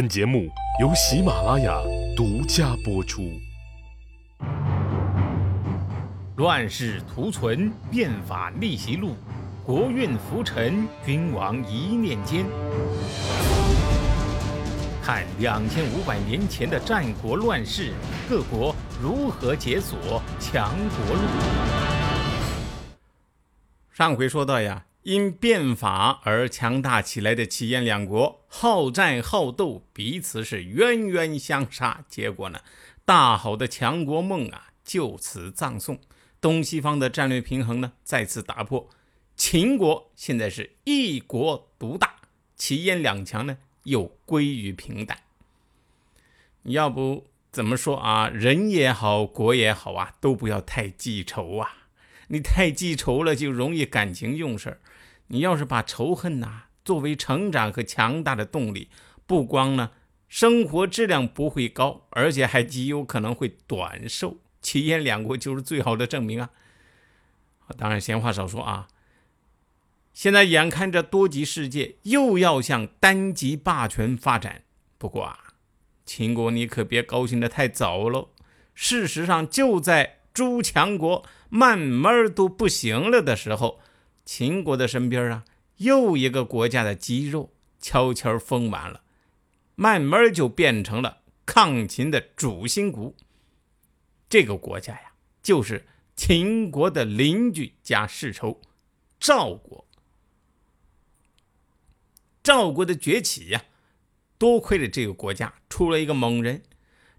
本节目由喜马拉雅独家播出。乱世图存，变法逆袭录，国运浮沉，君王一念间。看两千五百年前的战国乱世，各国如何解锁强国路。上回说到呀。因变法而强大起来的齐燕两国，好战好斗，彼此是冤冤相杀。结果呢，大好的强国梦啊，就此葬送。东西方的战略平衡呢，再次打破。秦国现在是一国独大，齐燕两强呢，又归于平淡。要不怎么说啊？人也好，国也好啊，都不要太记仇啊。你太记仇了，就容易感情用事儿。你要是把仇恨呐作为成长和强大的动力，不光呢生活质量不会高，而且还极有可能会短寿。齐燕两国就是最好的证明啊！当然，闲话少说啊。现在眼看着多极世界又要向单极霸权发展，不过啊，秦国你可别高兴得太早喽。事实上，就在诸强国。慢慢都不行了的时候，秦国的身边啊，又一个国家的肌肉悄悄丰满了，慢慢就变成了抗秦的主心骨。这个国家呀，就是秦国的邻居加世仇——赵国。赵国的崛起呀，多亏了这个国家出了一个猛人。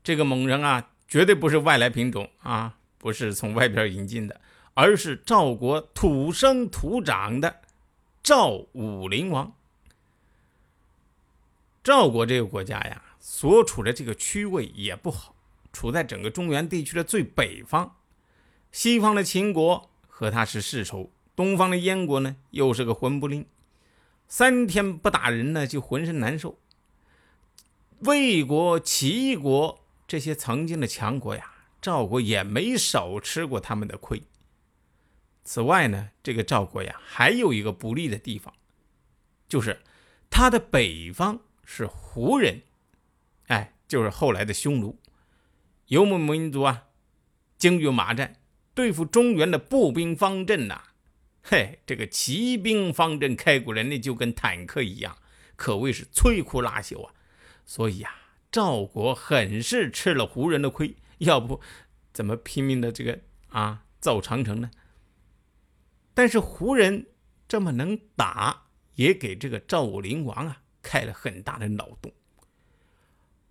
这个猛人啊，绝对不是外来品种啊。不是从外边引进的，而是赵国土生土长的赵武灵王。赵国这个国家呀，所处的这个区位也不好，处在整个中原地区的最北方。西方的秦国和他是世仇，东方的燕国呢又是个混不吝，三天不打人呢就浑身难受。魏国、齐国这些曾经的强国呀。赵国也没少吃过他们的亏。此外呢，这个赵国呀，还有一个不利的地方，就是它的北方是胡人，哎，就是后来的匈奴。游牧民族啊，精于马战，对付中原的步兵方阵呐，嘿，这个骑兵方阵开过来，那就跟坦克一样，可谓是摧枯拉朽啊。所以呀，赵国很是吃了胡人的亏。要不，怎么拼命的这个啊造长城呢？但是胡人这么能打，也给这个赵武灵王啊开了很大的脑洞。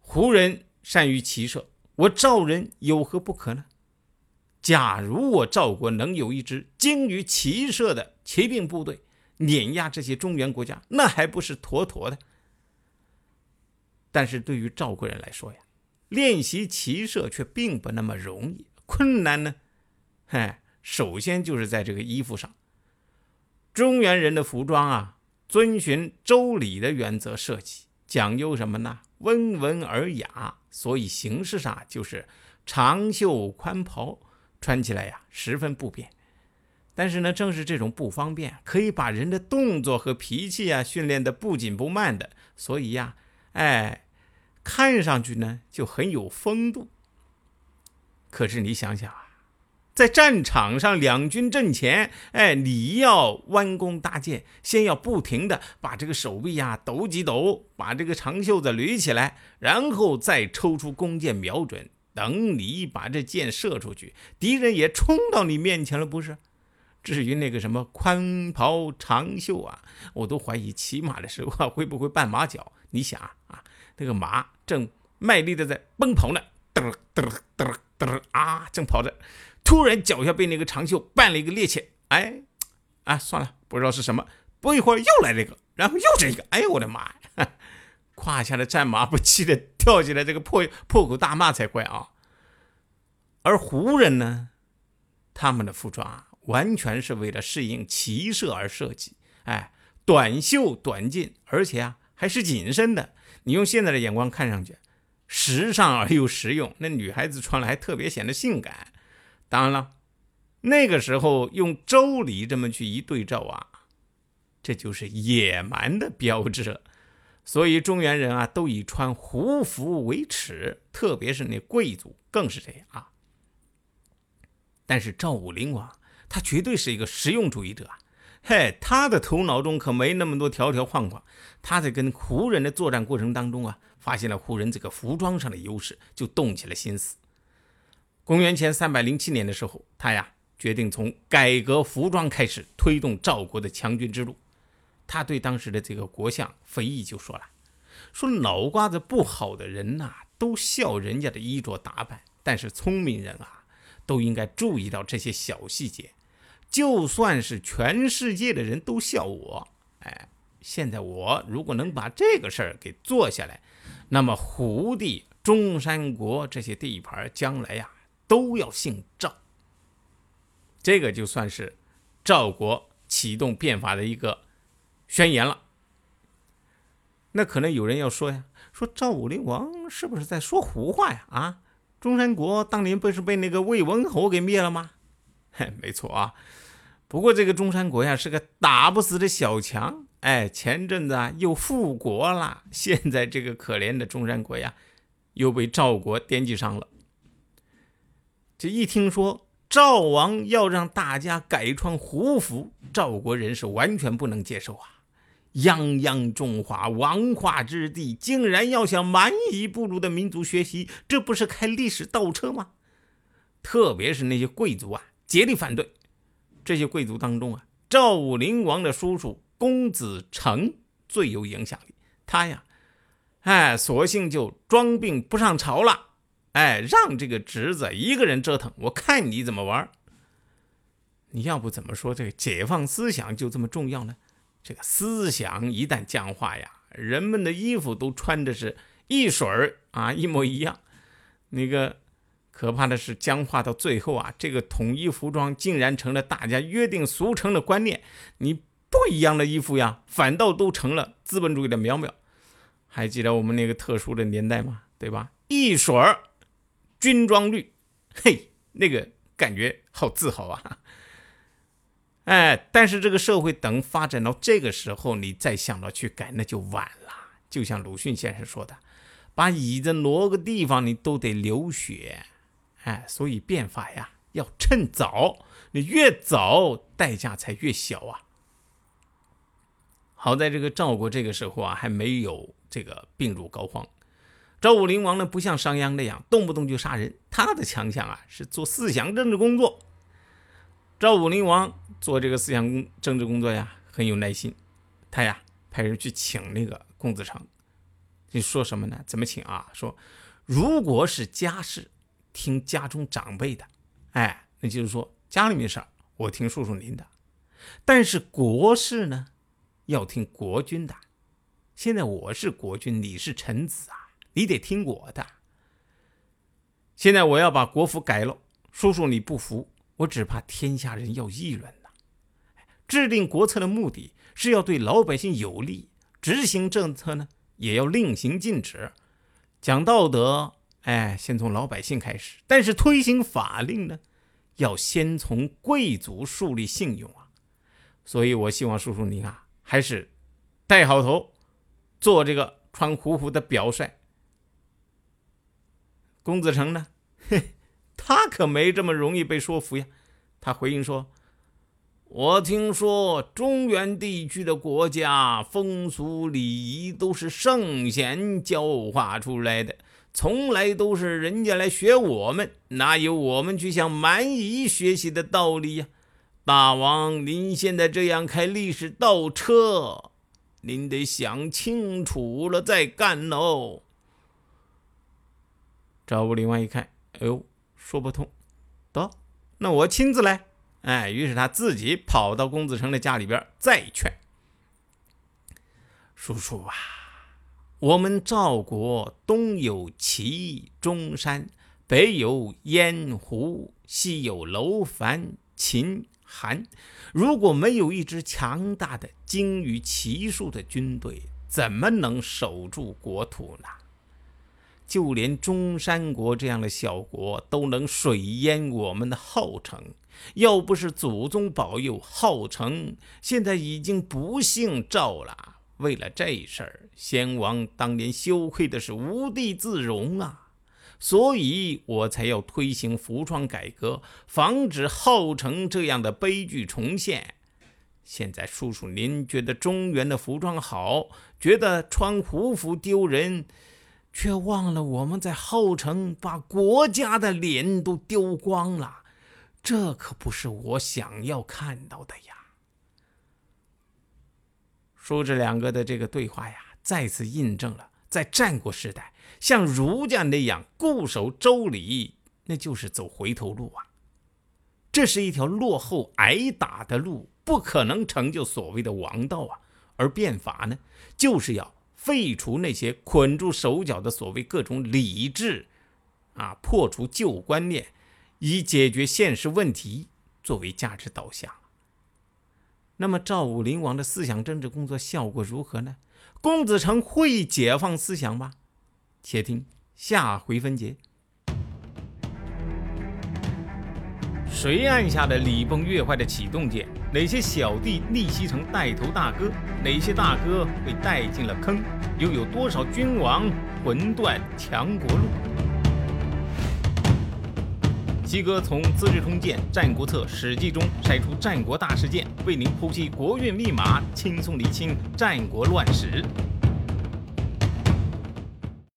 胡人善于骑射，我赵人有何不可呢？假如我赵国能有一支精于骑射的骑兵部队，碾压这些中原国家，那还不是妥妥的？但是对于赵国人来说呀。练习骑射却并不那么容易，困难呢？嗨，首先就是在这个衣服上。中原人的服装啊，遵循周礼的原则设计，讲究什么呢？温文尔雅，所以形式上就是长袖宽袍，穿起来呀十分不便。但是呢，正是这种不方便，可以把人的动作和脾气啊训练的不紧不慢的，所以呀，哎。看上去呢就很有风度，可是你想想啊，在战场上两军阵前，哎，你要弯弓搭箭，先要不停的把这个手臂呀抖几抖，把这个长袖子捋起来，然后再抽出弓箭瞄准，等你把这箭射出去，敌人也冲到你面前了，不是？至于那个什么宽袍长袖啊，我都怀疑骑马的时候会不会绊马脚。你想啊。那个马正卖力的在奔跑呢，嘚嘚嘚嘚啊，正跑着，突然脚下被那个长袖绊了一个趔趄，哎，啊，算了，不知道是什么。不一会儿又来这个，然后又这一个，哎呦我的妈呀！胯下的战马不气得跳起来，这个破破口大骂才怪啊！而胡人呢，他们的服装啊，完全是为了适应骑射而设计，哎，短袖短襟，而且啊还是紧身的。你用现在的眼光看上去，时尚而又实用，那女孩子穿了还特别显得性感。当然了，那个时候用周礼这么去一对照啊，这就是野蛮的标志了。所以中原人啊都以穿胡服为耻，特别是那贵族更是这样啊。但是赵武灵王他绝对是一个实用主义者，嘿，他的头脑中可没那么多条条框框。他在跟胡人的作战过程当中啊，发现了胡人这个服装上的优势，就动起了心思。公元前三百零七年的时候，他呀决定从改革服装开始，推动赵国的强军之路。他对当时的这个国相肥义就说了：“说脑瓜子不好的人呐，都笑人家的衣着打扮；但是聪明人啊，都应该注意到这些小细节。就算是全世界的人都笑我，哎，现在我如果能把这个事儿给做下来，那么胡地、中山国这些地盘将来呀。”都要姓赵，这个就算是赵国启动变法的一个宣言了。那可能有人要说呀，说赵武灵王是不是在说胡话呀？啊，中山国当年不是被那个魏文侯给灭了吗？嘿，没错啊。不过这个中山国呀是个打不死的小强，哎，前阵子啊又复国了，现在这个可怜的中山国呀又被赵国惦记上了。这一听说赵王要让大家改穿胡服，赵国人是完全不能接受啊！泱泱中华文化之地，竟然要向蛮夷部落的民族学习，这不是开历史倒车吗？特别是那些贵族啊，竭力反对。这些贵族当中啊，赵武灵王的叔叔公子成最有影响力。他呀，哎，索性就装病不上朝了。哎，让这个侄子一个人折腾，我看你怎么玩。你要不怎么说这个解放思想就这么重要呢？这个思想一旦僵化呀，人们的衣服都穿的是一水儿啊，一模一样。那个可怕的是僵化到最后啊，这个统一服装竟然成了大家约定俗成的观念。你不一样的衣服呀，反倒都成了资本主义的苗苗。还记得我们那个特殊的年代吗？对吧？一水儿。军装绿，嘿，那个感觉好自豪啊！哎，但是这个社会等发展到这个时候，你再想到去改，那就晚了。就像鲁迅先生说的：“把椅子挪个地方，你都得流血。”哎，所以变法呀，要趁早，你越早，代价才越小啊。好在这个赵国这个时候啊，还没有这个病入膏肓。赵武灵王呢，不像商鞅那样动不动就杀人，他的强项啊是做思想政治工作。赵武灵王做这个思想工政治工作呀，很有耐心。他呀派人去请那个公子成，你说什么呢？怎么请啊？说如果是家事，听家中长辈的，哎，那就是说家里面事儿，我听叔叔您的。但是国事呢，要听国君的。现在我是国君，你是臣子啊。你得听我的。现在我要把国服改了，叔叔你不服，我只怕天下人要议论呐。制定国策的目的是要对老百姓有利，执行政策呢也要令行禁止。讲道德，哎，先从老百姓开始；但是推行法令呢，要先从贵族树立信用啊。所以我希望叔叔您啊，还是带好头，做这个穿胡服的表率。公子成呢？嘿，他可没这么容易被说服呀。他回应说：“我听说中原地区的国家风俗礼仪都是圣贤教化出来的，从来都是人家来学我们，哪有我们去向蛮夷学习的道理呀？大王，您现在这样开历史倒车，您得想清楚了再干喽。”赵武灵王一看，哎呦，说不通，得，那我亲自来。哎，于是他自己跑到公子成的家里边，再劝叔叔啊，我们赵国东有齐、中山，北有燕、胡，西有楼、烦、秦、韩，如果没有一支强大的、精于骑术的军队，怎么能守住国土呢？就连中山国这样的小国都能水淹我们的号城，要不是祖宗保佑，号城现在已经不姓赵了。为了这事儿，先王当年羞愧的是无地自容啊，所以我才要推行服装改革，防止后城这样的悲剧重现。现在叔叔您觉得中原的服装好，觉得穿胡服丢人，却忘了我们在后城把国家的脸都丢光了，这可不是我想要看到的呀。叔侄两个的这个对话呀，再次印证了在战国时代，像儒家那样固守周礼，那就是走回头路啊。这是一条落后挨打的路，不可能成就所谓的王道啊。而变法呢，就是要废除那些捆住手脚的所谓各种礼制，啊，破除旧观念，以解决现实问题，作为价值导向。那么赵武灵王的思想政治工作效果如何呢？公子成会解放思想吗？且听下回分解。谁按下了礼崩乐坏的启动键？哪些小弟逆袭成带头大哥？哪些大哥被带进了坑？又有多少君王魂断强国路？西哥从《资治通鉴》《战国策》《史记》中筛出战国大事件，为您剖析国运密码，轻松厘清战国乱史。